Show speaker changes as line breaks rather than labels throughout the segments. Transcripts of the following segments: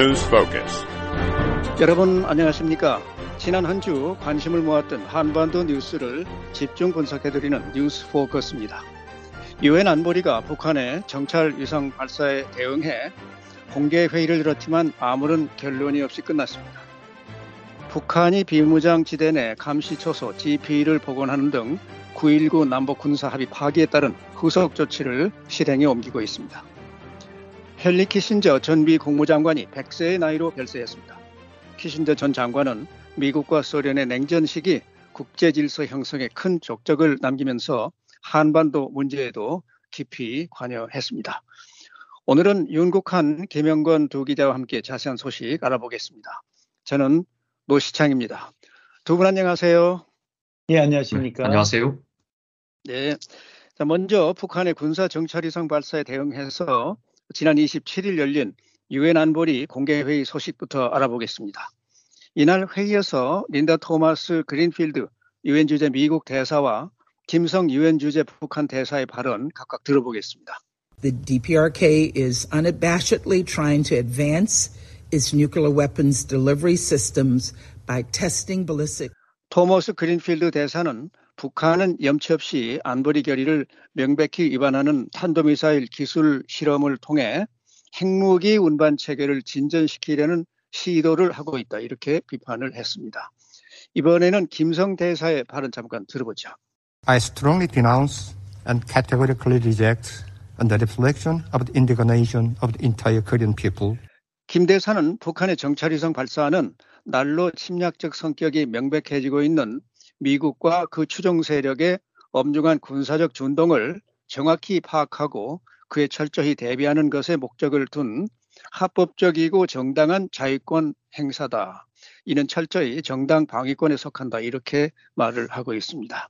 News Focus.
여러분 안녕하십니까? 지난 한 주 관심을 모았던 한반도 뉴스를 집중 분석해드리는 뉴스 포커스입니다. 유엔 안보리가 북한의 정찰 위성 발사에 대응해 공개 회의를 열었지만 아무런 결론이 없이 끝났습니다. 북한이 비무장 지대 내 감시 초소 GP를 복원하는 등 9.19 남북 군사 합의 파기에 따른 후속 조치를 실행에 옮기고 있습니다. 헨리 키신저 전 미 국무장관이 100세의 나이로 별세했습니다. 키신저 전 장관은 미국과 소련의 냉전 시기 국제 질서 형성에 큰 족적을 남기면서 한반도 문제에도 깊이 관여했습니다. 오늘은 윤국한, 김영건 두 기자와 함께 자세한 소식 알아보겠습니다. 저는 노시창입니다. 두 분 안녕하세요.
예, 안녕하십니까.
네, 안녕하세요.
네. 자, 먼저 북한의 군사 정찰위성 발사에 대응해서 지난 27일 열린 유엔 안보리 공개회의 소식부터 알아보겠습니다. 이날 회의에서 린다 토마스 그린필드 유엔 주재 미국 대사와 김성 유엔 주재 북한 대사의 발언 각각 들어보겠습니다.
The DPRK is unabashedly trying to advance its nuclear weapons delivery systems by testing ballistic
토머스 그린필드 대사는 북한은 염치 없이 안보리 결의를 명백히 위반하는 탄도미사일 기술 실험을 통해 핵무기 운반 체계를 진전시키려는 시도를 하고 있다. 이렇게 비판을 했습니다. 이번에는 김성 대사의 발언 잠깐 들어보죠.
I strongly denounce and categorically reject on the reflection of the indignation of the entire Korean people.
김 대사는 북한의 정찰위성 발사는 날로 침략적 성격이 명백해지고 있는 미국과 그 추종 세력의 엄중한 군사적 준동을 정확히 파악하고 그에 철저히 대비하는 것에 목적을 둔 합법적이고 정당한 자유권 행사다. 이는 철저히 정당 방위권에 속한다. 이렇게 말을 하고 있습니다.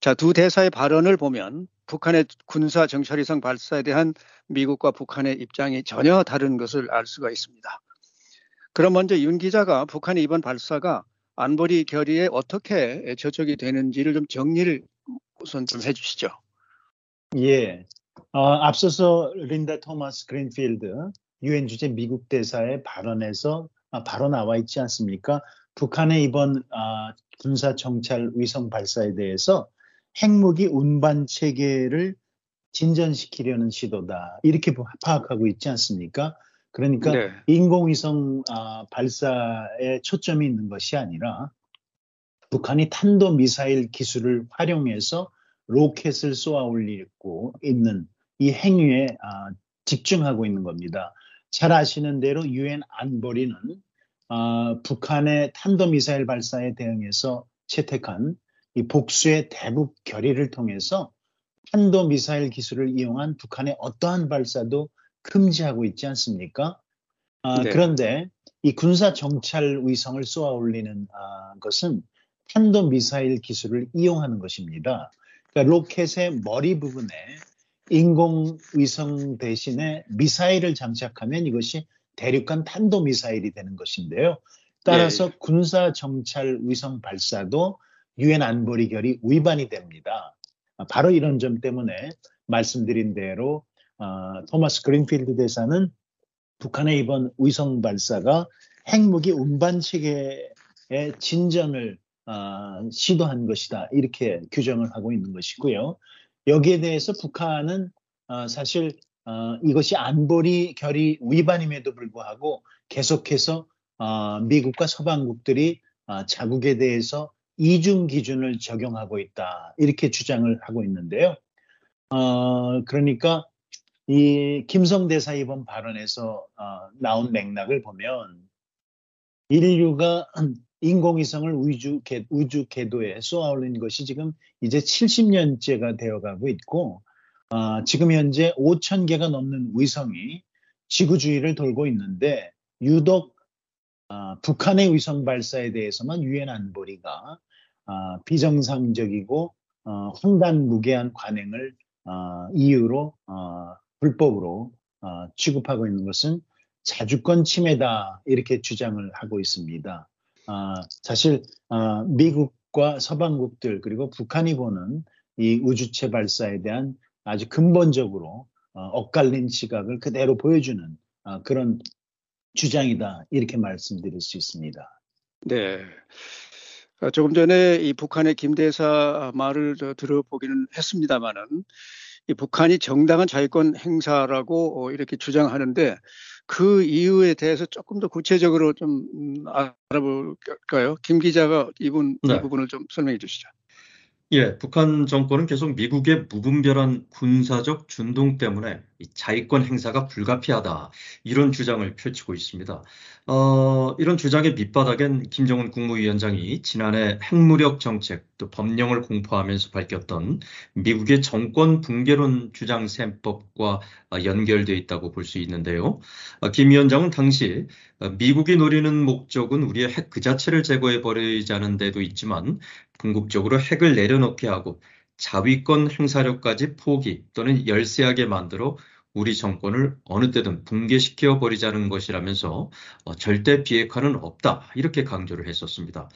자, 두 대사의 발언을 보면 북한의 군사 정찰위성 발사에 대한 미국과 북한의 입장이 전혀 다른 것을 알 수가 있습니다. 그럼 먼저 윤 기자가 북한의 이번 발사가 안보리 결의에 어떻게 저촉이 되는지를 좀 정리를 우선 좀 해주시죠.
예. 어, 앞서서 린다 토마스 그린필드 유엔 주재 미국 대사의 발언에서 아, 바로 나와 있지 않습니까? 북한의 이번 아, 군사 정찰 위성 발사에 대해서 핵무기 운반 체계를 진전시키려는 시도다 이렇게 파악하고 있지 않습니까? 그러니까
네.
인공위성 아, 발사에 초점이 있는 것이 아니라 북한이 탄도 미사일 기술을 활용해서 로켓을 쏘아 올리고 있는 이 행위에 아, 집중하고 있는 겁니다. 잘 아시는 대로 유엔 안보리는 아, 북한의 탄도 미사일 발사에 대응해서 채택한 이 복수의 대북 결의를 통해서 탄도 미사일 기술을 이용한 북한의 어떠한 발사도 금지하고 있지 않습니까? 아,
네.
그런데 이 군사 정찰 위성을 쏘아 올리는 아, 것은 탄도 미사일 기술을 이용하는 것입니다. 그러니까 로켓의 머리 부분에 인공 위성 대신에 미사일을 장착하면 이것이 대륙간 탄도 미사일이 되는 것인데요. 따라서
예.
군사 정찰 위성 발사도 유엔 안보리 결의 위반이 됩니다. 아, 바로 이런 점 때문에 말씀드린 대로 어, 토마스 그린필드 대사는 북한의 이번 위성 발사가 핵무기 운반 체계의 진전을 어, 시도한 것이다 이렇게 규정을 하고 있는 것이고요. 여기에 대해서 북한은 어, 사실 어, 이것이 안보리 결의 위반임에도 불구하고 계속해서 어, 미국과 서방국들이 어, 자국에 대해서 이중 기준을 적용하고 있다 이렇게 주장을 하고 있는데요. 어, 그러니까 이 김성 대사 이번 발언에서 어, 나온 맥락을 보면 인류가 인공위성을 우주, 궤, 우주 궤도에 쏘아올린 것이 지금 이제 70년째가 되어가고 있고 어, 지금 현재 5천 개가 넘는 위성이 지구 주위를 돌고 있는데 유독 어, 북한의 위성 발사에 대해서만 유엔 안보리가 어, 비정상적이고 어, 황당무계한 관행을 어, 이유로 어, 불법으로 어, 취급하고 있는 것은 자주권 침해다 이렇게 주장을 하고 있습니다. 아, 사실 아, 미국과 서방국들 그리고 북한이 보는 이 우주체 발사에 대한 아주 근본적으로 어, 엇갈린 시각을 그대로 보여주는 아, 그런 주장이다 이렇게 말씀드릴 수 있습니다.
네. 어, 조금 전에 이 북한의 김 대사 말을 들어보기는 했습니다만은 이 북한이 정당한 자유권 행사라고 어, 이렇게 주장하는데 그 이유에 대해서 조금 더 구체적으로 좀 음, 알아볼까요? 김 기자가 이분 네. 이 부분을 좀 설명해 주시죠.
예, 북한 정권은 계속 미국의 무분별한 군사적 준동 때문에 자위권 행사가 불가피하다 이런 주장을 펼치고 있습니다. 어, 이런 주장의 밑바닥엔 김정은 국무위원장이 지난해 핵무력 정책 또 법령을 공포하면서 밝혔던 미국의 정권 붕괴론 주장 셈법과 연결돼 있다고 볼 수 있는데요. 어, 김 위원장은 당시 어, 미국이 노리는 목적은 우리의 핵 그 자체를 제거해 버리자는 데도 있지만 궁극적으로 핵을 내려놓게 하고 자위권 행사력까지 포기 또는 열세하게 만들어 우리 정권을 어느 때든 붕괴시켜 버리자는 것이라면서 어, 절대 비핵화는 없다 이렇게 강조를 했었습니다.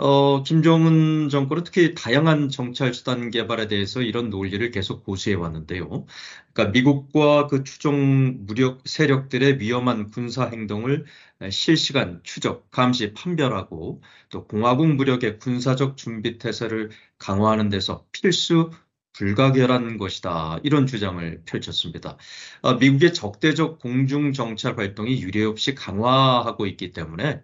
어, 김정은 정권은 특히 다양한 정찰 수단 개발에 대해서 이런 논리를 계속 고수해 왔는데요. 그러니까 미국과 그 추종 무력 세력들의 위험한 군사 행동을 실시간 추적, 감시, 판별하고 또 공화국 무력의 군사적 준비 태세를 강화하는 데서 필수 불가결한 것이다. 이런 주장을 펼쳤습니다. 아, 미국의 적대적 공중 정찰 활동이 유례없이 강화하고 있기 때문에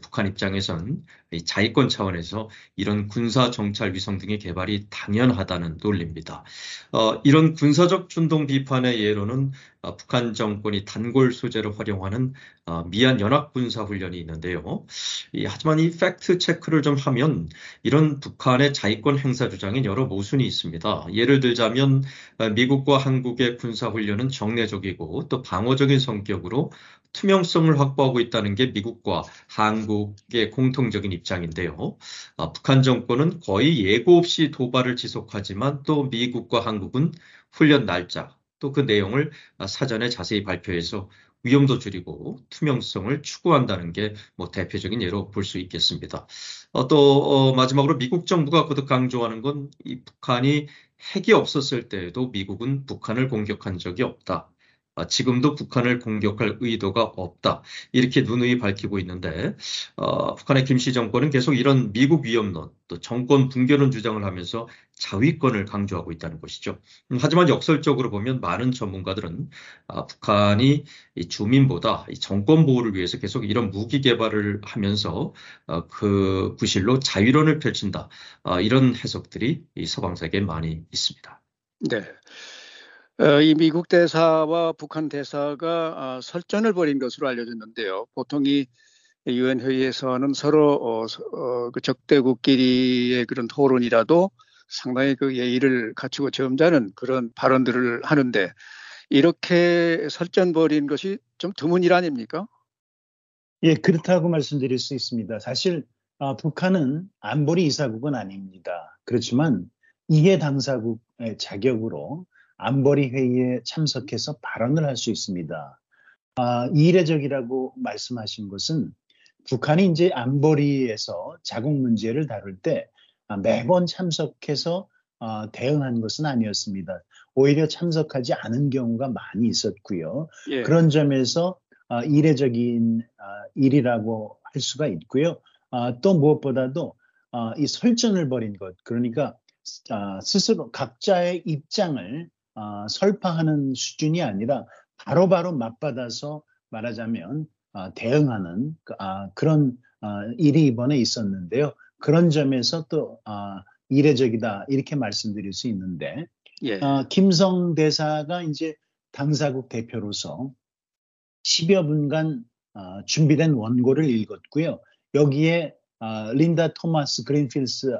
북한 입장에선 자위권 차원에서 이런 군사 정찰 위성 등의 개발이 당연하다는 논리입니다. 어, 이런 군사적 준동 비판의 예로는 어, 북한 정권이 단골 소재로 활용하는 어, 미얀 연합 군사 훈련이 있는데요. 이, 하지만 이 팩트 체크를 좀 하면 이런 북한의 자위권 행사 주장에 여러 모순이 있습니다. 예를 들자면 어, 미국과 한국의 군사 훈련은 정례적이고 또 방어적인 성격으로 투명성을 확보하고 있다는 게 미국과 한국의 공통적인 입장인데요. 아, 북한 정권은 거의 예고 없이 도발을 지속하지만 또 미국과 한국은 훈련 날짜 또 그 내용을 사전에 자세히 발표해서 위험도 줄이고 투명성을 추구한다는 게 뭐 대표적인 예로 볼 수 있겠습니다. 어, 또 어, 마지막으로 미국 정부가 거듭 강조하는 건 이 북한이 핵이 없었을 때에도 미국은 북한을 공격한 적이 없다. 아, 지금도 북한을 공격할 의도가 없다. 이렇게 누누이 밝히고 있는데 어, 북한의 김씨 정권은 계속 이런 미국 위협론 또 정권 붕괴론 주장을 하면서 자위권을 강조하고 있다는 것이죠. 음, 하지만 역설적으로 보면 많은 전문가들은 아, 북한이 주민보다 정권 보호를 위해서 계속 이런 무기 개발을 하면서 어, 그 구실로 자위론을 펼친다. 어, 이런 해석들이 서방 세계에 많이 있습니다.
네. 어, 이 미국 대사와 북한 대사가 어, 설전을 벌인 것으로 알려졌는데요. 보통 이 유엔 회의에서는 서로 어, 어, 그 적대국끼리의 그런 토론이라도 상당히 그 예의를 갖추고 점잖은 그런 발언들을 하는데 이렇게 설전 벌인 것이 좀 드문 일 아닙니까?
예, 그렇다고 말씀드릴 수 있습니다. 사실 어, 북한은 안보리 이사국은 아닙니다. 그렇지만 이해 당사국의 자격으로 안보리 회의에 참석해서 발언을 할 수 있습니다. 아, 이례적이라고 말씀하신 것은 북한이 이제 안보리에서 자국 문제를 다룰 때 아, 매번 참석해서 어, 대응한 것은 아니었습니다. 오히려 참석하지 않은 경우가 많이 있었고요. 예. 그런 점에서 어, 이례적인 어, 일이라고 할 수가 있고요. 어, 또 무엇보다도 어, 이 설전을 벌인 것, 그러니까 어, 스스로 각자의 입장을 어, 설파하는 수준이 아니라 바로바로 바로 맞받아서 말하자면 어, 대응하는 그, 아, 그런 어, 일이 이번에 있었는데요. 그런 점에서 또 어, 이례적이다 이렇게 말씀드릴 수 있는데 예. 어, 김성 대사가 이제 당사국 대표로서 10여 분간 어, 준비된 원고를 읽었고요. 여기에 어, 린다 토마스 그린필스 어,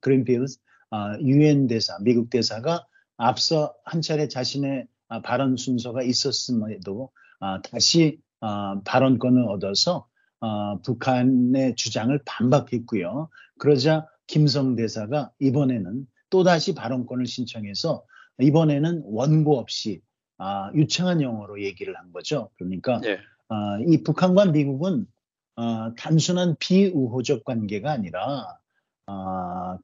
그린필스 어, 유엔 대사 미국 대사가 앞서 한 차례 자신의 아, 발언 순서가 있었음에도 아, 다시 아, 발언권을 얻어서 북한의 주장을 반박했고요. 그러자 김성 대사가 이번에는 또다시 발언권을 신청해서 이번에는 원고 없이 유창한 영어로 얘기를 한 거죠. 그러니까 네. 이 북한과 미국은 단순한 비우호적 관계가 아니라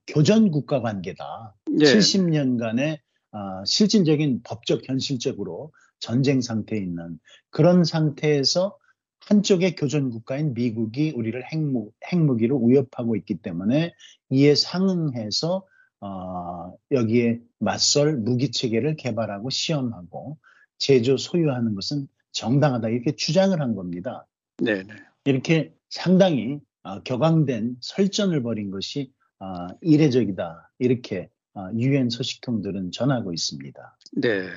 교전 국가 관계다. 네. 70년간의 어, 실질적인 법적 현실적으로 전쟁 상태에 있는 그런 상태에서 한쪽의 교전 국가인 미국이 우리를 핵무, 핵무기로 위협하고 있기 때문에 이에 상응해서 어, 여기에 맞설 무기 체계를 개발하고 시험하고 제조 소유하는 것은 정당하다 이렇게 주장을 한 겁니다.
네, 네.
이렇게 상당히 어, 격앙된 설전을 벌인 것이 어, 이례적이다 이렇게 어, 유엔 소식통들은 전하고 있습니다.
네.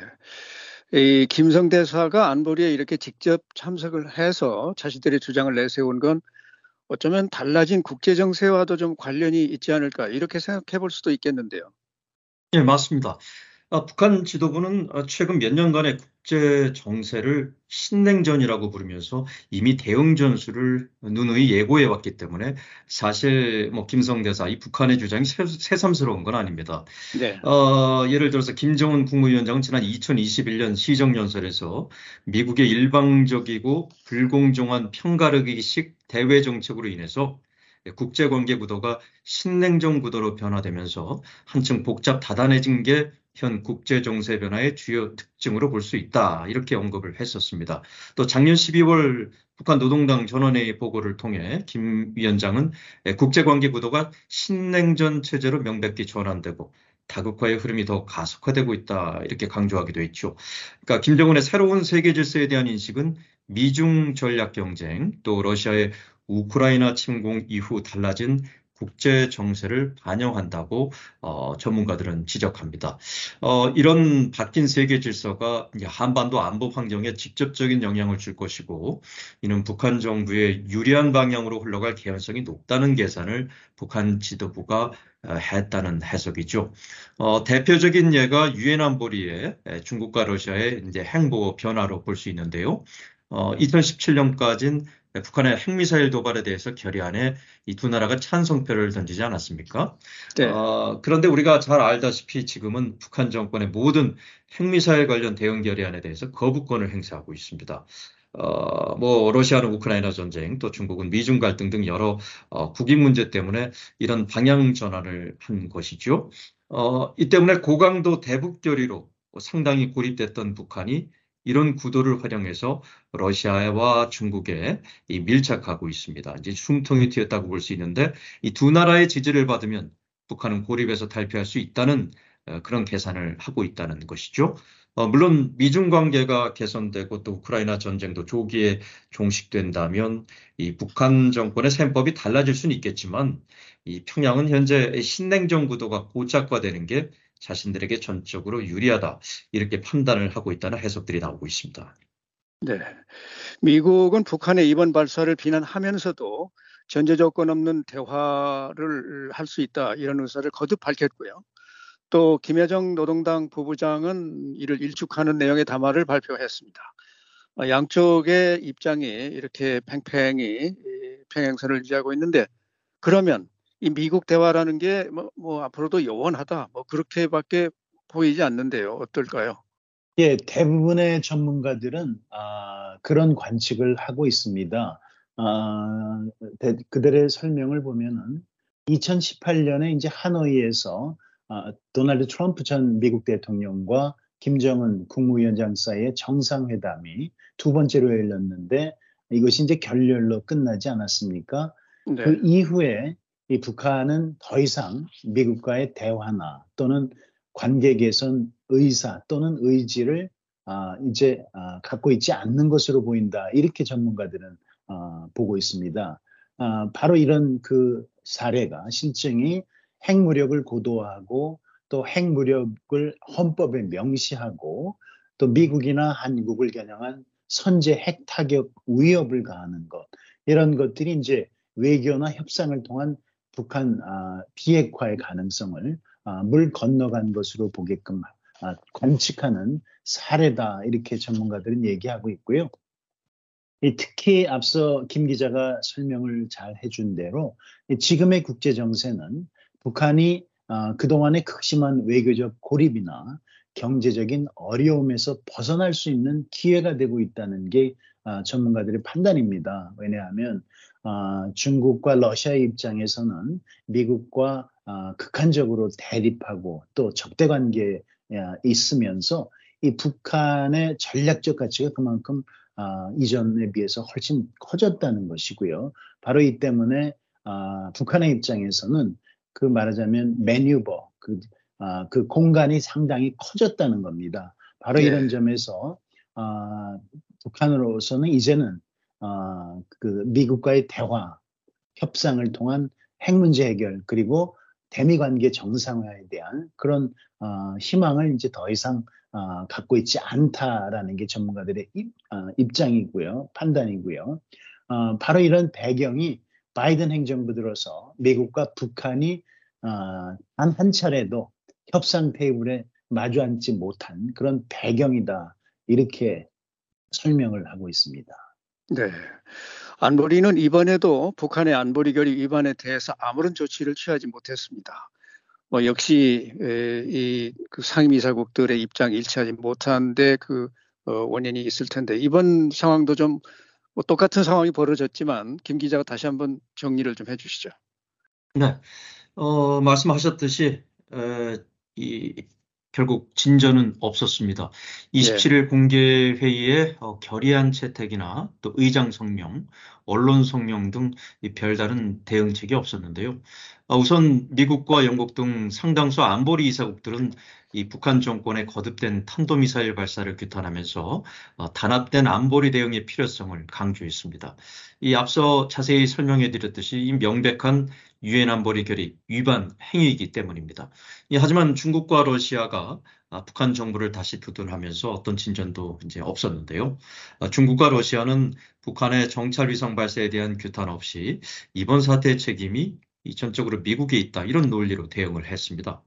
이 김성 대사가 안보리에 이렇게 직접 참석을 해서 자신들의 주장을 내세운 건 어쩌면 달라진 국제 정세와도 좀 관련이 있지 않을까 이렇게 생각해 볼 수도 있겠는데요.
네, 맞습니다. 아, 북한 지도부는 아, 최근 몇 년간의 국제 정세를 신냉전이라고 부르면서 이미 대응 전술을 누누이 예고해 왔기 때문에 사실 뭐 김성 대사 이 북한의 주장이 새삼스러운 건 아닙니다. 네. 어, 예를 들어서 김정은 국무위원장은 지난 2021년 시정연설에서 미국의 일방적이고 불공정한 편가르기식 대외 정책으로 인해서 국제관계 구도가 신냉전 구도로 변화되면서 한층 복잡 다단해진 게 현 국제 정세 변화의 주요 특징으로 볼 수 있다. 이렇게 언급을 했었습니다. 또 작년 12월 북한 노동당 전원회의 보고를 통해 김 위원장은 국제 관계 구도가 신냉전 체제로 명백히 전환되고 다국화의 흐름이 더 가속화되고 있다. 이렇게 강조하기도 했죠. 그러니까 김정은의 새로운 세계 질서에 대한 인식은 미중 전략 경쟁 또 러시아의 우크라이나 침공 이후 달라진 국제 정세를 반영한다고 어, 전문가들은 지적합니다. 어, 이런 바뀐 세계 질서가 한반도 안보 환경에 직접적인 영향을 줄 것이고 이는 북한 정부의 유리한 방향으로 흘러갈 개연성이 높다는 계산을 북한 지도부가 어, 했다는 해석이죠. 어, 대표적인 예가 유엔 안보리의 중국과 러시아의 이제 행보 변화로 볼 수 있는데요. 어, 2017년까지는 북한의 핵미사일 도발에 대해서 결의안에 이 두 나라가 찬성표를 던지지 않았습니까? 네. 어, 그런데 우리가 잘 알다시피 지금은 북한 정권의 모든 핵미사일 관련 대응 결의안에 대해서 거부권을 행사하고 있습니다. 어, 뭐 러시아는 우크라이나 전쟁, 또 중국은 미중 갈등 등 여러 어, 국익 문제 때문에 이런 방향 전환을 한 것이죠. 어, 이 때문에 고강도 대북 결의로 상당히 고립됐던 북한이 이런 구도를 활용해서 러시아와 중국에 밀착하고 있습니다. 이제 숨통이 튀었다고 볼 수 있는데 이 두 나라의 지지를 받으면 북한은 고립에서 탈피할 수 있다는 어, 그런 계산을 하고 있다는 것이죠. 어, 물론 미중 관계가 개선되고 또 우크라이나 전쟁도 조기에 종식된다면 이 북한 정권의 셈법이 달라질 수는 있겠지만 이 평양은 현재 신냉전 구도가 고착화되는 게 자신들에게 전적으로 유리하다 이렇게 판단을 하고 있다는 해석들이 나오고 있습니다.
네, 미국은 북한의 이번 발사를 비난하면서도 전제 조건 없는 대화를 할 수 있다 이런 의사를 거듭 밝혔고요. 또 김여정 노동당 부부장은 이를 일축하는 내용의 담화를 발표했습니다. 양쪽의 입장이 이렇게 팽팽히 평행선을 유지하고 있는데 그러면 이 미국 대화라는 게 뭐, 뭐 앞으로도 요원하다 뭐 그렇게밖에 보이지 않는데요. 어떨까요?
예, 대부분의 전문가들은 아, 그런 관측을 하고 있습니다. 아, 대, 그들의 설명을 보면은 2018년에 이제 하노이에서 아, 도널드 트럼프 전 미국 대통령과 김정은 국무위원장 사이의 정상회담이 두 번째로 열렸는데 이것이 이제 결렬로 끝나지 않았습니까? 네. 그 이후에 이 북한은 더 이상 미국과의 대화나 또는 관계 개선 의사 또는 의지를 아, 이제 아, 갖고 있지 않는 것으로 보인다. 이렇게 전문가들은 아, 보고 있습니다. 아, 바로 이런 그 사례가 실증이 핵무력을 고도화하고 또 핵무력을 헌법에 명시하고 또 미국이나 한국을 겨냥한 선제 핵 타격 위협을 가하는 것 이런 것들이 이제 외교나 협상을 통한 북한 아, 비핵화의 가능성을 아, 물 건너간 것으로 보게끔 아, 관측하는 사례다 이렇게 전문가들은 얘기하고 있고요. 특히 앞서 김 기자가 설명을 잘 해준 대로 지금의 국제 정세는 북한이 그동안의 극심한 외교적 고립이나 경제적인 어려움에서 벗어날 수 있는 기회가 되고 있다는 게 전문가들의 판단입니다. 왜냐하면 어, 중국과 러시아 입장에서는 미국과 어, 극한적으로 대립하고 또 적대 관계에 있으면서 이 북한의 전략적 가치가 그만큼 아, 이전에 비해서 훨씬 커졌다는 것이고요. 바로 이 때문에 아, 북한의 입장에서는 그 말하자면 메뉴버 그, 아, 그 공간이 상당히 커졌다는 겁니다. 바로 네. 이런 점에서 아, 북한으로서는 이제는 아, 그 미국과의 대화 협상을 통한 핵 문제 해결 그리고 대미 관계 정상화에 대한 그런 어, 희망을 이제 더 이상 어, 갖고 있지 않다라는 게 전문가들의 입, 어, 입장이고요, 판단이고요. 어, 바로 이런 배경이 바이든 행정부 들어서 미국과 북한이 어, 단한 차례도 협상 테이블에 마주 앉지 못한 그런 배경이다 이렇게 설명을 하고 있습니다.
네. 안보리는 이번에도 북한의 안보리 결의 위반에 대해서 아무런 조치를 취하지 못했습니다. 뭐 역시 이그 상임이사국들의 입장 일치하지 못한데 그 어, 원인이 있을 텐데 이번 상황도 좀 뭐 똑같은 상황이 벌어졌지만 김 기자가 다시 한번 정리를 좀 해주시죠.
네, 어, 말씀하셨듯이 에, 이 결국 진전은 없었습니다. 27일 예. 공개 회의에 어, 결의안 채택이나 또 의장 성명, 언론 성명 등 별다른 대응책이 없었는데요. 어, 우선 미국과 영국 등 상당수 안보리 이사국들은 이 북한 정권의 거듭된 탄도미사일 발사를 규탄하면서 어, 단합된 안보리 대응의 필요성을 강조했습니다. 이 앞서 자세히 설명해 드렸듯이 이 명백한 유엔 안보리 결의 위반 행위이기 때문입니다. 예, 하지만 중국과 러시아가 아, 북한 정부를 다시 두둔하면서 어떤 진전도 이제 없었는데요. 아, 중국과 러시아는 북한의 정찰 위성 발사에 대한 규탄 없이 이번 사태의 책임이 전적으로 미국에 있다 이런 논리로 대응을 했습니다.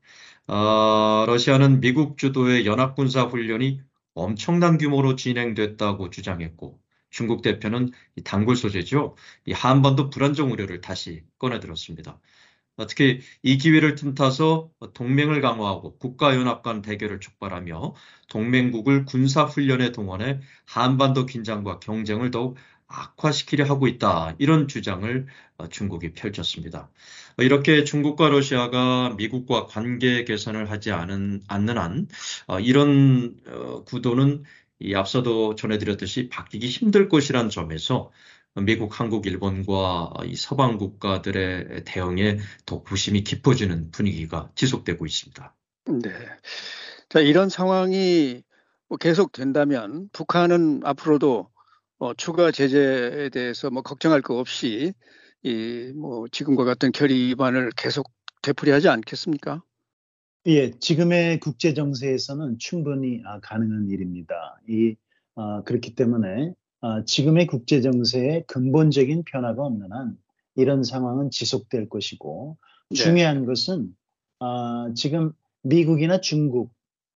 어, 러시아는 미국 주도의 연합군사 훈련이 엄청난 규모로 진행됐다고 주장했고 중국 대표는 단골 소재죠. 이 한반도 불안정 우려를 다시 꺼내들었습니다. 특히 이 기회를 틈타서 동맹을 강화하고 국가연합 간 대결을 촉발하며 동맹국을 군사훈련에 동원해 한반도 긴장과 경쟁을 더욱 악화시키려 하고 있다. 이런 주장을 중국이 펼쳤습니다. 이렇게 중국과 러시아가 미국과 관계 개선을 하지 않은, 않는 한 이런 어, 구도는 이 앞서도 전해드렸듯이 바뀌기 힘들 것이란 점에서 미국, 한국, 일본과 이 서방 국가들의 대응에 더 부심이 깊어지는 분위기가 지속되고 있습니다.
네. 자, 이런 상황이 뭐 계속 된다면 북한은 앞으로도 어, 추가 제재에 대해서 뭐 걱정할 거 없이 이 뭐 지금과 같은 결의 위반을 계속 되풀이하지 않겠습니까?
예, 지금의 국제 정세에서는 충분히 아, 가능한 일입니다. 이 아, 그렇기 때문에 아, 지금의 국제 정세에 근본적인 변화가 없는 한 이런 상황은 지속될 것이고 네. 중요한 것은 아, 지금 미국이나 중국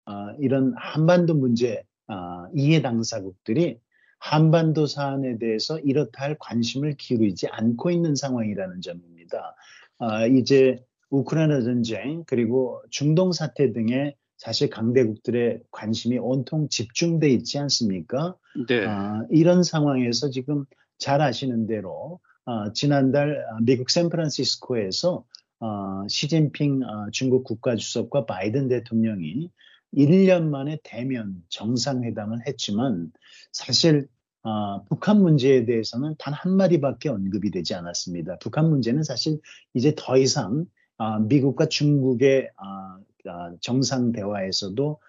아, 이런 한반도 문제 아, 이해 당사국들이 한반도 사안에 대해서 이렇다 할 관심을 기울이지 않고 있는 상황이라는 점입니다. 아, 이제 우크라이나 전쟁 그리고 중동 사태 등의 사실 강대국들의 관심이 온통 집중돼 있지 않습니까? 네. 아, 이런 상황에서 지금 잘 아시는 대로 아, 지난달 미국 샌프란시스코에서 아, 시진핑 아, 중국 국가주석과 바이든 대통령이 1년 만에 대면 정상회담을 했지만 사실 아, 북한 문제에 대해서는 단 한마디밖에 언급이 되지 않았습니다. 북한 문제는 사실 이제 더 이상 아, 미국과 중국의 아, 아, 정상 대화에서도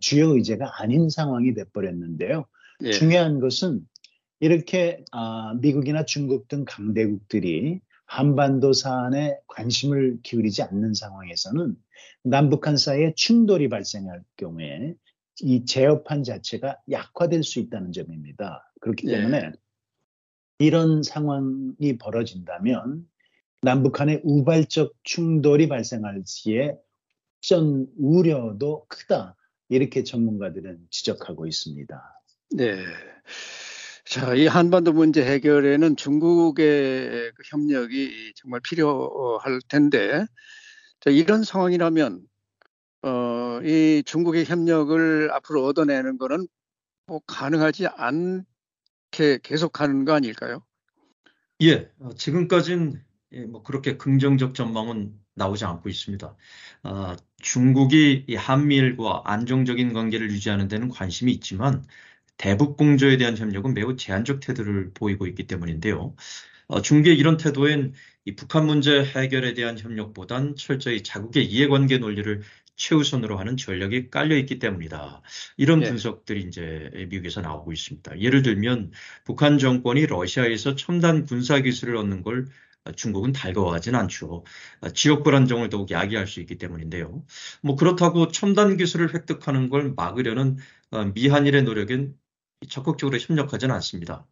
주요 의제가 아닌 상황이 돼버렸는데요. 예. 중요한 것은 이렇게 미국이나 중국 등 강대국들이 한반도 사안에 관심을 기울이지 않는 상황에서는 남북한 사이에 충돌이 발생할 경우에 이 제어판 자체가 약화될 수 있다는 점입니다. 그렇기 예. 때문에 예. 이런 상황이 벌어진다면 남북한의 우발적 충돌이 발생할 시에 전 우려도 크다. 이렇게 전문가들은 지적하고 있습니다.
네. 자, 이 한반도 문제 해결에는 중국의 그 협력이 정말 필요할 텐데, 자, 이런 상황이라면, 어, 이 중국의 협력을 앞으로 얻어내는 거는 뭐 가능하지 않게 계속하는 거 아닐까요?
예, 어, 지금까지는 예, 뭐 그렇게 긍정적 전망은 나오지 않고 있습니다. 아, 중국이 한미일과 안정적인 관계를 유지하는 데는 관심이 있지만 대북 공조에 대한 협력은 매우 제한적 태도를 보이고 있기 때문인데요. 어, 중국의 이런 태도엔 이 북한 문제 해결에 대한 협력보단 철저히 자국의 이해관계 논리를 최우선으로 하는 전략이 깔려 있기 때문이다. 이런 네. 분석들이 이제 미국에서 나오고 있습니다. 예를 들면 북한 정권이 러시아에서 첨단 군사 기술을 얻는 걸 중국은 달가워하진 않죠. 지역 불안정을 더욱 야기할 수 있기 때문인데요. 뭐 그렇다고 첨단 기술을 획득하는 걸 막으려는 어, 미한일의 노력은 적극적으로 협력하지는 않습니다.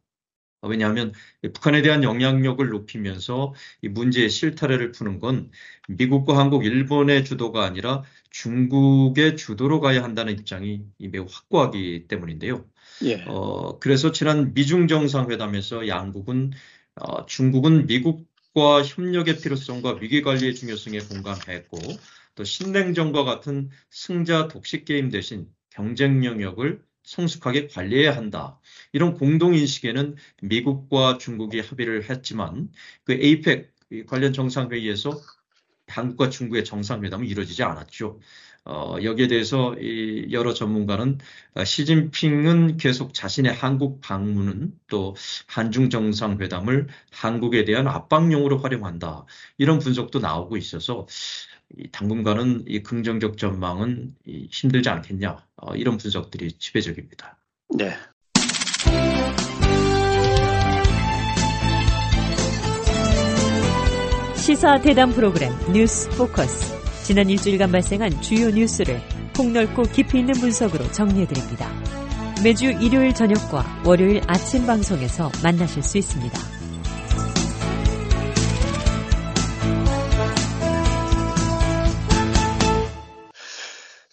왜냐하면 북한에 대한 영향력을 높이면서 이 문제의 실타래를 푸는 건 미국과 한국, 일본의 주도가 아니라 중국의 주도로 가야 한다는 입장이 매우 확고하기 때문인데요. 예. 어, 그래서 지난 미중 정상회담에서 양국은 어, 중국은 미국 과 협력의 필요성과 위기 관리의 중요성에 공감했고 또 신냉전과 같은 승자 독식 게임 대신 경쟁 영역을 성숙하게 관리해야 한다. 이런 공동인식에는 미국과 중국이 합의를 했지만 그 에이펙 관련 정상회의에서 한국과 중국의 정상회담은 이루어지지 않았죠. 어, 여기에 대해서 이 여러 전문가는 어, 시진핑은 계속 자신의 한국 방문은 또 한중 정상회담을 한국에 대한 압박용으로 활용한다. 이런 분석도 나오고 있어서 당분간은 이 긍정적 전망은 힘들지 않겠냐 어, 이런 분석들이 지배적입니다. 네.
시사 대담 프로그램 뉴스 포커스. 지난 일주일간 발생한 주요 뉴스를 폭넓고 깊이 있는 분석으로 정리해드립니다. 매주 일요일 저녁과 월요일 아침 방송에서 만나실 수 있습니다.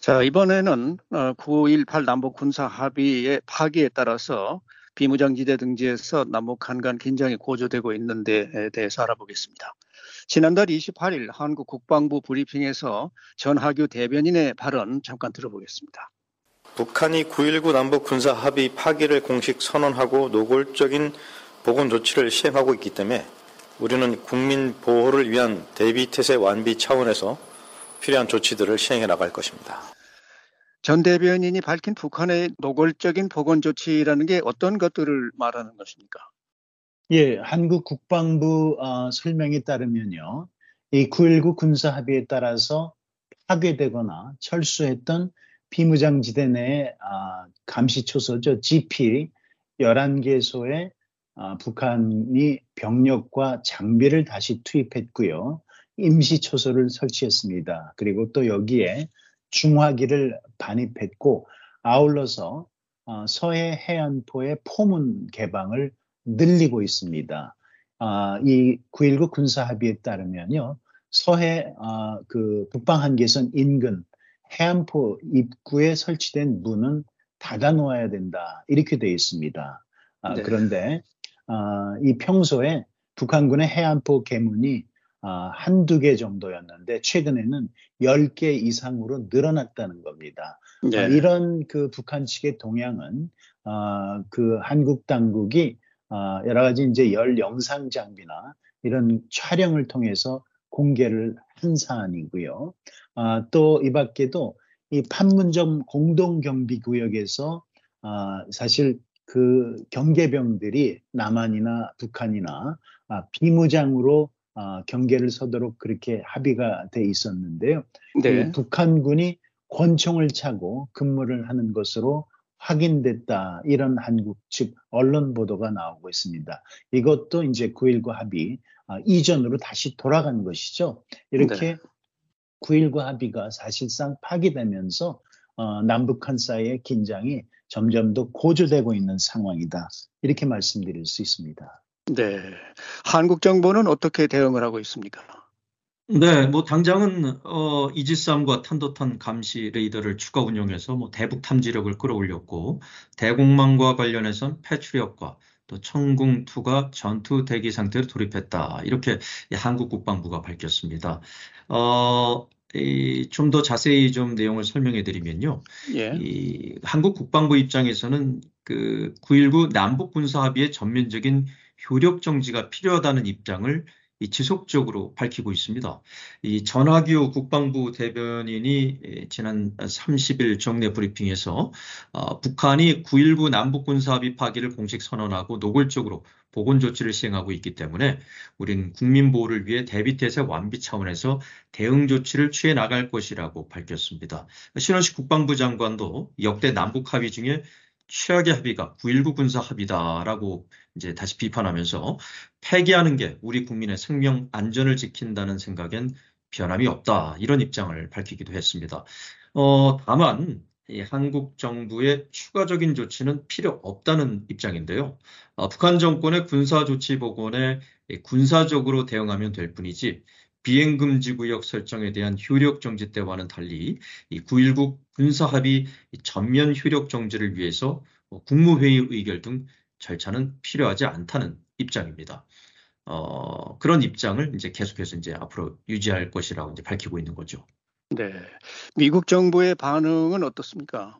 자, 이번에는 9.18 어, 남북 군사 합의의 파기에 따라서 비무장지대 등지에서 남북 한간 긴장이 고조되고 있는 데 대해서 알아보겠습니다. 지난달 28일 한국 국방부 브리핑에서 전하규 대변인의 발언 잠깐 들어보겠습니다.
북한이 9.19 남북 군사 합의 파기를 공식 선언하고 노골적인 보건 조치를 시행하고 있기 때문에 우리는 국민 보호를 위한 대비 태세 완비 차원에서 필요한 조치들을 시행해 나갈 것입니다.
전 대변인이 밝힌 북한의 노골적인 보건 조치라는 게 어떤 것들을 말하는 것입니까?
예, 한국 국방부 어, 설명에 따르면요. 이 9.19 군사 합의에 따라서 파괴되거나 철수했던 비무장지대 내 아, 감시초소죠. GP 11개소에 아, 북한이 병력과 장비를 다시 투입했고요. 임시초소를 설치했습니다. 그리고 또 여기에 중화기를 반입했고 아울러서 어, 서해 해안포의 포문 개방을 늘리고 있습니다. 아, 이 9.19 군사 합의에 따르면요, 서해 아, 그 북방 한계선 인근 해안포 입구에 설치된 문은 닫아 놓아야 된다 이렇게 되어 있습니다. 아, 네. 그런데 이 평소에 북한군의 해안포 개문이 아, 한두 개 정도였는데 최근에는 10개 이상으로 늘어났다는 겁니다. 네. 아, 이런 그 북한 측의 동향은 아, 그 한국 당국이 아, 여러 가지 이제 열 영상 장비나 이런 촬영을 통해서 공개를 한 사안이고요. 아, 또 이 밖에도 이 판문점 공동경비구역에서 아, 사실 그 경계병들이 남한이나 북한이나 아, 비무장으로 어, 경계를 서도록 그렇게 합의가 돼 있었는데요. 네. 북한군이 권총을 차고 근무를 하는 것으로 확인됐다. 이런 한국 측 언론 보도가 나오고 있습니다. 이것도 이제 9.19 합의 어, 이전으로 다시 돌아간 것이죠. 이렇게 네. 9.19 합의가 사실상 파기되면서 어, 남북한 사이의 긴장이 점점 더 고조되고 있는 상황이다. 이렇게 말씀드릴 수 있습니다.
네. 한국 정부는 어떻게 대응을 하고 있습니까?
네, 뭐 당장은 어, 이지스함과 탄도탄 감시 레이더를 추가 운용해서 뭐 대북 탐지력을 끌어올렸고 대공망과 관련해선 패트리엇과 또 청궁2가 전투 대기 상태로 돌입했다. 이렇게 한국 국방부가 밝혔습니다. 어, 좀 더 자세히 좀 내용을 설명해 드리면요. 예. 이 한국 국방부 입장에서는 그 9.19 남북 군사 합의의 전면적인 효력 정지가 필요하다는 입장을 지속적으로 밝히고 있습니다. 이 전하규 국방부 대변인이 지난 30일 정례 브리핑에서 어, 북한이 9.19 남북군사합의 파기를 공식 선언하고 노골적으로 보건 조치를 시행하고 있기 때문에 우린 국민 보호를 위해 대비태세 완비 차원에서 대응 조치를 취해 나갈 것이라고 밝혔습니다. 신원식 국방부 장관도 역대 남북 합의 중에 최악의 합의가 9.19 군사 합의다라고 이제 다시 비판하면서 폐기하는 게 우리 국민의 생명 안전을 지킨다는 생각엔 변함이 없다 이런 입장을 밝히기도 했습니다. 어, 다만 한국 정부의 추가적인 조치는 필요 없다는 입장인데요. 어, 북한 정권의 군사 조치 복원에 군사적으로 대응하면 될 뿐이지 비행금지구역 설정에 대한 효력 정지 때와는 달리 이9.19 군사합의 전면 효력 정지를 위해서 뭐 국무회의 의결 등 절차는 필요하지 않다는 입장입니다. 어, 그런 입장을 이제 계속해서 이제 앞으로 유지할 것이라고 이제 밝히고 있는 거죠.
네. 미국 정부의 반응은 어떻습니까?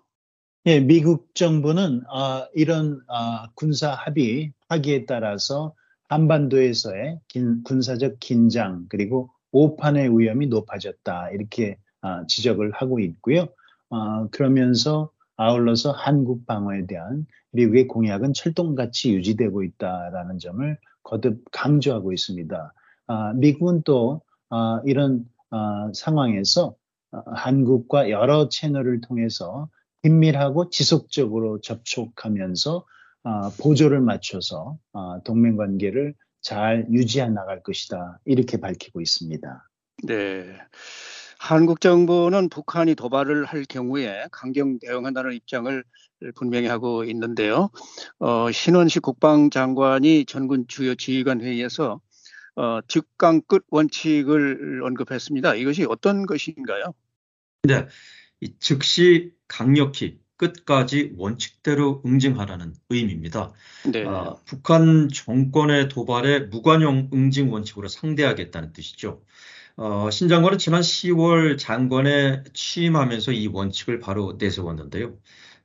예, 미국 정부는 어, 이런 어, 군사 합의 파기에 따라서 한반도에서의 긴, 군사적 긴장 그리고 오판의 위험이 높아졌다 이렇게 어, 지적을 하고 있고요. 어, 그러면서 아울러서 한국 방어에 대한 미국의 공약은 철동같이 유지되고 있다라는 점을 거듭 강조하고 있습니다. 아, 미국은 또 아, 이런 아, 상황에서 한국과 여러 채널을 통해서 긴밀하고 지속적으로 접촉하면서 보조를 맞춰서 동맹 관계를 잘 유지해 나갈 것이다. 이렇게 밝히고 있습니다.
네. 한국 정부는 북한이 도발을 할 경우에 강경 대응한다는 입장을 분명히 하고 있는데요. 어, 신원식 국방장관이 전군 주요 지휘관 회의에서 어, 즉강 끝 원칙을 언급했습니다. 이것이 어떤 것인가요?
네, 즉시 강력히 끝까지 원칙대로 응징하라는 의미입니다. 네. 아, 북한 정권의 도발에 무관용 응징 원칙으로 상대하겠다는 뜻이죠. 어, 신 장관은 지난 10월 장관에 취임하면서 이 원칙을 바로 내세웠는데요.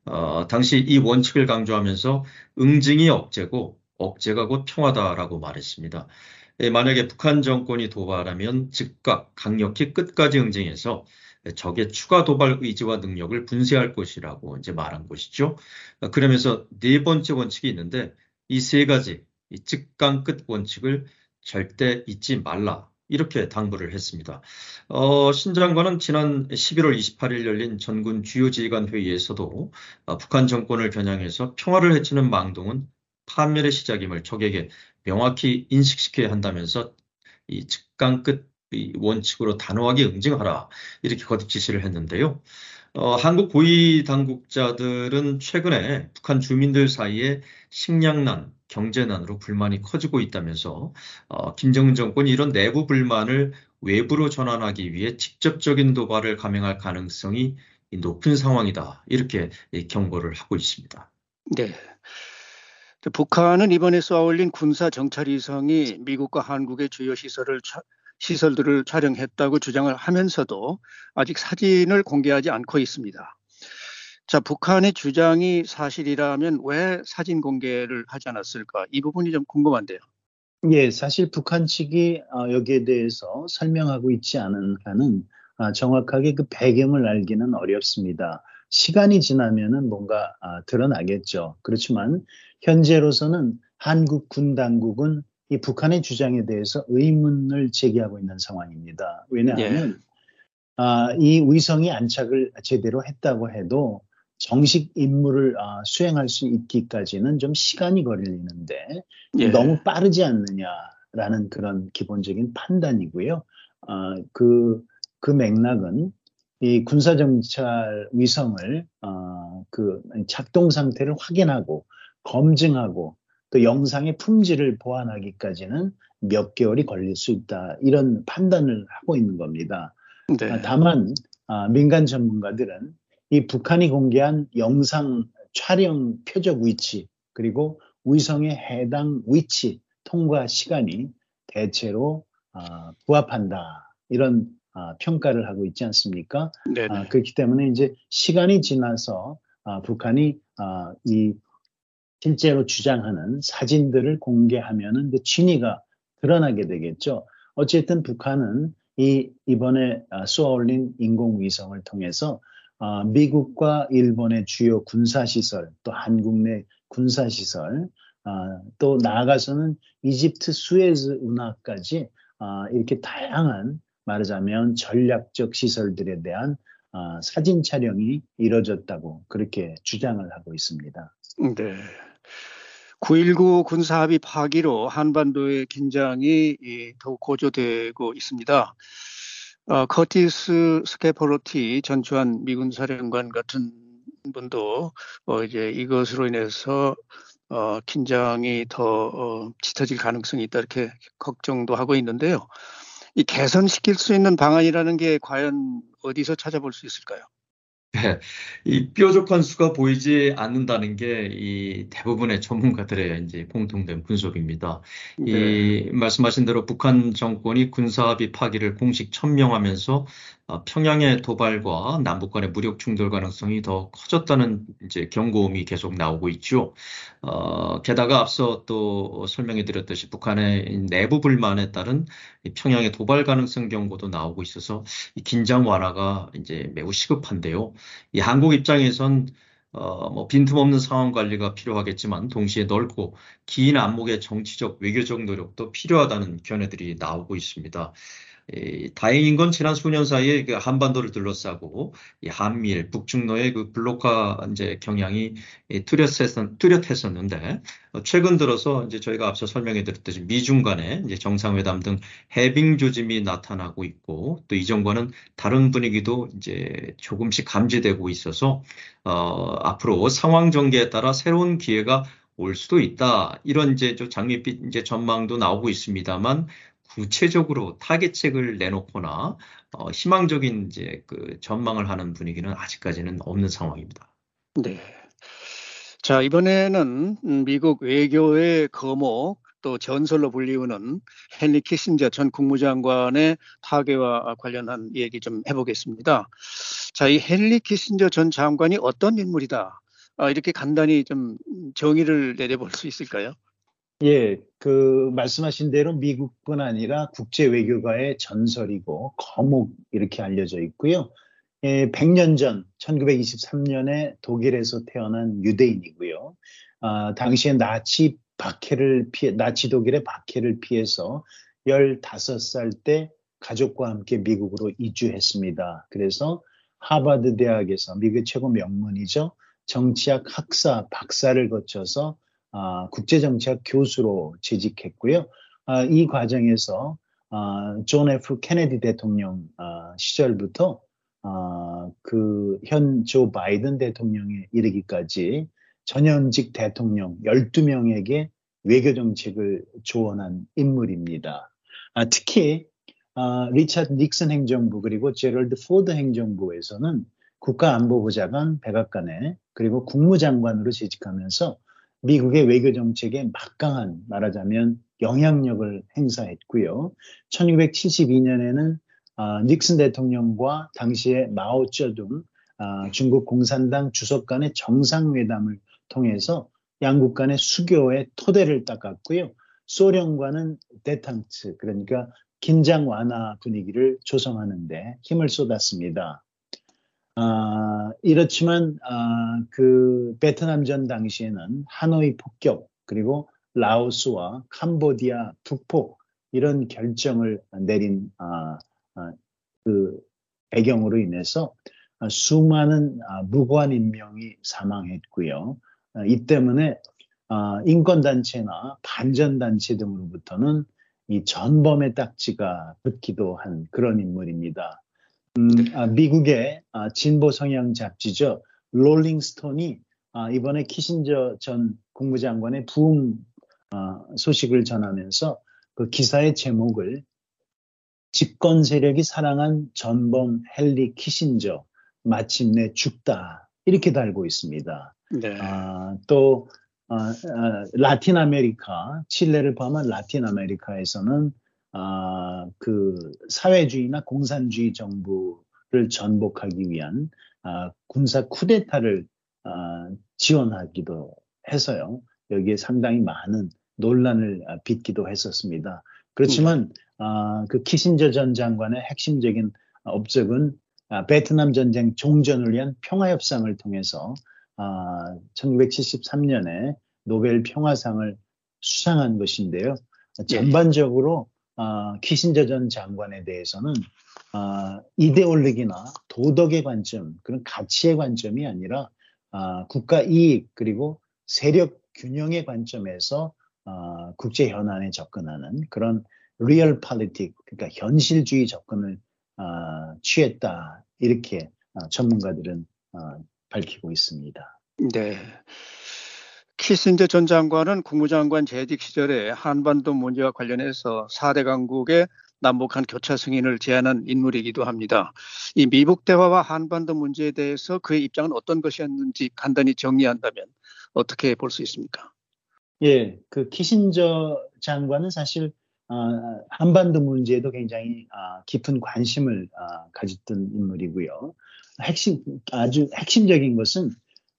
어, 당시 이 원칙을 강조하면서 응징이 억제고 억제가 곧 평화다라고 말했습니다. 예, 만약에 북한 정권이 도발하면 즉각 강력히 끝까지 응징해서 적의 추가 도발 의지와 능력을 분쇄할 것이라고 이제 말한 것이죠. 그러면서 네 번째 원칙이 있는데 이 세 가지 이 즉강 끝 원칙을 절대 잊지 말라 이렇게 당부를 했습니다. 어, 신 장관은 지난 11월 28일 열린 전군 주요 지휘관 회의에서도 어, 북한 정권을 겨냥해서 평화를 해치는 망동은 판멸의 시작임을 적에게 명확히 인식시켜야 한다면서 이 즉강 끝 원칙으로 단호하게 응징하라 이렇게 거듭 지시를 했는데요. 어, 한국 고위 당국자들은 최근에 북한 주민들 사이에 식량난, 경제난으로 불만이 커지고 있다면서 어, 김정은 정권이 이런 내부 불만을 외부로 전환하기 위해 직접적인 도발을 감행할 가능성이 높은 상황이다. 이렇게 경고를 하고 있습니다.
네. 북한은 이번에 쏘아올린 군사 정찰 위성이 미국과 한국의 주요 시설을 시설들을 촬영했다고 주장을 하면서도 아직 사진을 공개하지 않고 있습니다. 자, 북한의 주장이 사실이라면 왜 사진 공개를 하지 않았을까? 이 부분이 좀 궁금한데요.
예, 사실 북한 측이 어, 여기에 대해서 설명하고 있지 않은 한은 아, 정확하게 그 배경을 알기는 어렵습니다. 시간이 지나면은 뭔가 아, 드러나겠죠. 그렇지만 현재로서는 한국 군 당국은 이 북한의 주장에 대해서 의문을 제기하고 있는 상황입니다. 왜냐하면 예. 아, 이 위성이 안착을 제대로 했다고 해도 정식 임무를 아, 수행할 수 있기까지는 좀 시간이 걸리는데 예. 너무 빠르지 않느냐라는 그런 기본적인 판단이고요. 아, 그, 그 맥락은 이 군사정찰 위성을 어, 그 작동 상태를 확인하고 검증하고 또 영상의 품질을 보완하기까지는 몇 개월이 걸릴 수 있다 이런 판단을 하고 있는 겁니다. 네. 아, 다만 아, 민간 전문가들은 이 북한이 공개한 영상 촬영 표적 위치 그리고 위성의 해당 위치 통과 시간이 대체로 아, 부합한다 이런 아, 평가를 하고 있지 않습니까? 아, 그렇기 때문에 이제 시간이 지나서 아, 북한이 아, 이 실제로 주장하는 사진들을 공개하면은 그 진위가 드러나게 되겠죠. 어쨌든 북한은 이 이번에 아, 쏘아올린 인공위성을 통해서 아, 미국과 일본의 주요 군사시설, 또 한국 내 군사시설, 아, 또 나아가서는 이집트 수에즈 운하까지 이렇게 다양한 말하자면 전략적 시설들에 대한 사진 촬영이 이뤄졌다고 그렇게 주장을 하고 있습니다.
네. 9.19 군사합의 파기로 한반도의 긴장이 더욱 고조되고 있습니다. 어, 커티스 스캐퍼로티 전 주한 미군 사령관 같은 분도 어, 이제 이것으로 인해서 어, 긴장이 더 어, 짙어질 가능성이 있다 이렇게 걱정도 하고 있는데요. 이 개선시킬 수 있는 방안이라는 게 과연 어디서 찾아볼 수 있을까요?
네, 이 뾰족한 수가 보이지 않는다는 게 이 대부분의 전문가들의 이제 공통된 분석입니다. 네. 이 말씀하신 대로 북한 정권이 군사합의 파기를 공식 천명하면서 어, 평양의 도발과 남북 간의 무력 충돌 가능성이 더 커졌다는 이제 경고음이 계속 나오고 있죠. 어, 게다가 앞서 또 설명해 드렸듯이 북한의 내부 불만에 따른 평양의 도발 가능성 경고도 나오고 있어서 긴장 완화가 이제 매우 시급한데요. 이 한국 입장에선 어, 뭐 빈틈없는 상황 관리가 필요하겠지만 동시에 넓고 긴 안목의 정치적 외교적 노력도 필요하다는 견해들이 나오고 있습니다. 이, 다행인 건 지난 수년 사이에 그 한반도를 둘러싸고 이 한미일 북중로의 그 블록화 이제 경향이 뚜렷했었, 뚜렷했었는데 어, 최근 들어서 이제 저희가 앞서 설명해 드렸듯이 미중 간의 이제 정상회담 등 해빙 조짐이 나타나고 있고 또 이전과는 다른 분위기도 이제 조금씩 감지되고 있어서 어, 앞으로 상황 전개에 따라 새로운 기회가 올 수도 있다. 이런 이제 좀 장밋빛 이제 전망도 나오고 있습니다만 구체적으로 타겟책을 내놓거나 어, 희망적인 이제 그 전망을 하는 분위기는 아직까지는 없는 상황입니다.
네. 자, 이번에는 미국 외교의 거목 또 전설로 불리우는 헨리 키신저 전 국무장관의 타계와 관련한 얘기 좀 해보겠습니다. 자, 이 헨리 키신저 전 장관이 어떤 인물이다. 아, 이렇게 간단히 좀 정의를 내려볼 수 있을까요?
예, 그 말씀하신 대로 미국뿐 아니라 국제 외교가의 전설이고 거목 이렇게 알려져 있고요. 예, 100년 전 1923년에 독일에서 태어난 유대인이고요. 아, 당시에 나치 박해를 피해 나치 독일의 박해를 피해서 15살 때 가족과 함께 미국으로 이주했습니다. 그래서 하버드 대학에서 미국 최고 명문이죠. 정치학 학사 박사를 거쳐서 아, 국제정책 교수로 재직했고요. 아, 이 과정에서 아, 존 F 케네디 대통령 시절부터 그 현 조 바이든 대통령에 이르기까지 전현직 대통령 12명에게 외교 정책을 조언한 인물입니다. 특히 리차드 닉슨 행정부 그리고 제럴드 포드 행정부에서는 국가안보보좌관 백악관에 그리고 국무장관으로 재직하면서 미국의 외교 정책에 막강한 말하자면 영향력을 행사했고요. 1972년에는 아, 닉슨 대통령과 당시의 마오쩌둥 아, 중국 공산당 주석 간의 정상회담을 통해서 양국 간의 수교의 토대를 닦았고요. 소련과는 대탕츠 그러니까 긴장 완화 분위기를 조성하는데 힘을 쏟았습니다. 아, 이렇지만 아, 그 베트남전 당시에는 하노이 폭격 그리고 라오스와 캄보디아 북폭 이런 결정을 내린 아, 아, 그 배경으로 인해서 수많은 아, 무고한 인명이 사망했고요. 아, 이 때문에 아, 인권단체나 반전단체 등으로부터는 이 전범의 딱지가 붙기도 한 그런 인물입니다. 음, 아, 미국의 아, 진보 성향 잡지죠. 롤링스톤이 아, 이번에 키신저 전 국무장관의 부흥 아, 소식을 전하면서 그 기사의 제목을 집권 세력이 사랑한 전범 헨리 키신저 마침내 죽다 이렇게 달고 있습니다. 네. 아, 또 아, 아, 라틴 아메리카 칠레를 포함한 라틴 아메리카에서는 아, 그 사회주의나 공산주의 정부를 전복하기 위한 아, 군사 쿠데타를 아, 지원하기도 해서요. 여기에 상당히 많은 논란을 빚기도 했었습니다. 그렇지만 아, 그 키신저 전 장관의 핵심적인 업적은 아, 베트남 전쟁 종전을 위한 평화 협상을 통해서 아, 1973년에 노벨 평화상을 수상한 것인데요.
예.
전반적으로 아, 키신저 전 장관에 대해서는 아, 이데올로기나 도덕의 관점, 그런 가치의 관점이 아니라 아, 국가 이익 그리고 세력 균형의 관점에서 아, 국제 현안에 접근하는 그런 realpolitik, 그러니까 현실주의 접근을 아, 취했다 이렇게 아, 전문가들은 아, 밝히고 있습니다.
네. 키신저 전 장관은 국무장관 재직 시절에 한반도 문제와 관련해서 4대 강국의 남북한 교차 승인을 제안한 인물이기도 합니다. 이 미북 대화와 한반도 문제에 대해서 그의 입장은 어떤 것이었는지 간단히 정리한다면 어떻게 볼 수 있습니까?
예, 그 키신저 장관은 사실 아, 한반도 문제에도 굉장히 아, 깊은 관심을 아, 가졌던 인물이고요. 핵심 아주 핵심적인 것은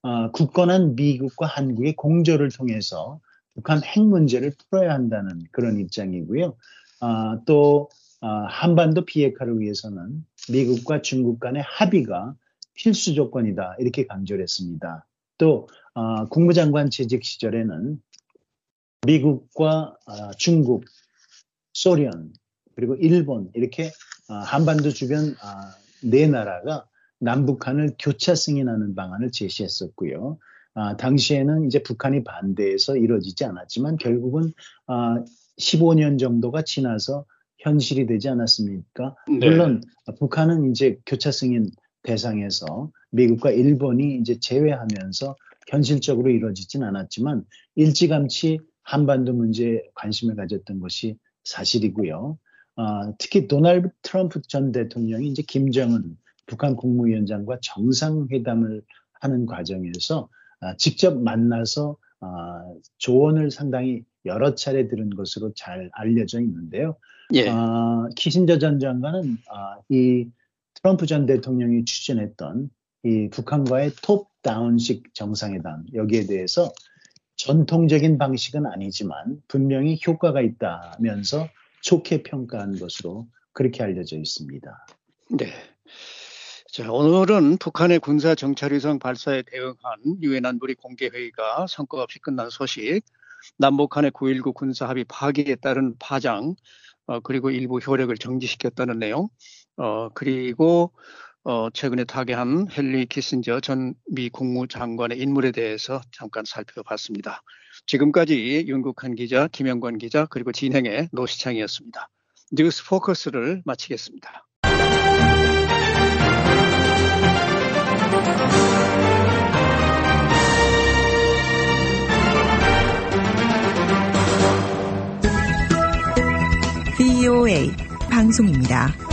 아, 굳건한 미국과 한국의 공조를 통해서 북한 핵 문제를 풀어야 한다는 그런 입장이고요. 아, 또 아, 한반도 비핵화를 위해서는 미국과 중국 간의 합의가 필수 조건이다 이렇게 강조를 했습니다. 또 아, 국무장관 재직 시절에는 미국과 아, 중국, 소련 그리고 일본 이렇게 아, 한반도 주변 아, 네 나라가 남북한을 교차 승인하는 방안을 제시했었고요. 아, 당시에는 이제 북한이 반대해서 이루어지지 않았지만 결국은 아, 15년 정도가 지나서 현실이 되지 않았습니까?
네.
물론 북한은 이제 교차 승인 대상에서 미국과 일본이 이제 제외하면서 현실적으로 이루어지진 않았지만 일찌감치 한반도 문제에 관심을 가졌던 것이 사실이고요. 아, 특히 도널드 트럼프 전 대통령이 이제 김정은 북한 국무위원장과 정상회담을 하는 과정에서 아, 직접 만나서 아, 조언을 상당히 여러 차례 들은 것으로 잘 알려져 있는데요.
예.
아, 키신저 전 장관은 아, 이 트럼프 전 대통령이 추진했던 이 북한과의 톱다운식 정상회담 여기에 대해서 전통적인 방식은 아니지만 분명히 효과가 있다면서 좋게 평가한 것으로 그렇게 알려져 있습니다.
네. 자, 오늘은 북한의 군사 정찰 위성 발사에 대응한 유엔 안보리 공개 회의가 성과 없이 끝난 소식, 남북 한의 9.19 군사 합의 파기에 따른 파장, 어, 그리고 일부 효력을 정지시켰다는 내용, 어, 그리고 어, 최근에 타계한 헨리 키신저 전 미 국무장관의 인물에 대해서 잠깐 살펴봤습니다. 지금까지 윤국한 기자, 김영관 기자, 그리고 진행의 노시창이었습니다. 뉴스 포커스를 마치겠습니다.
VOA 방송입니다.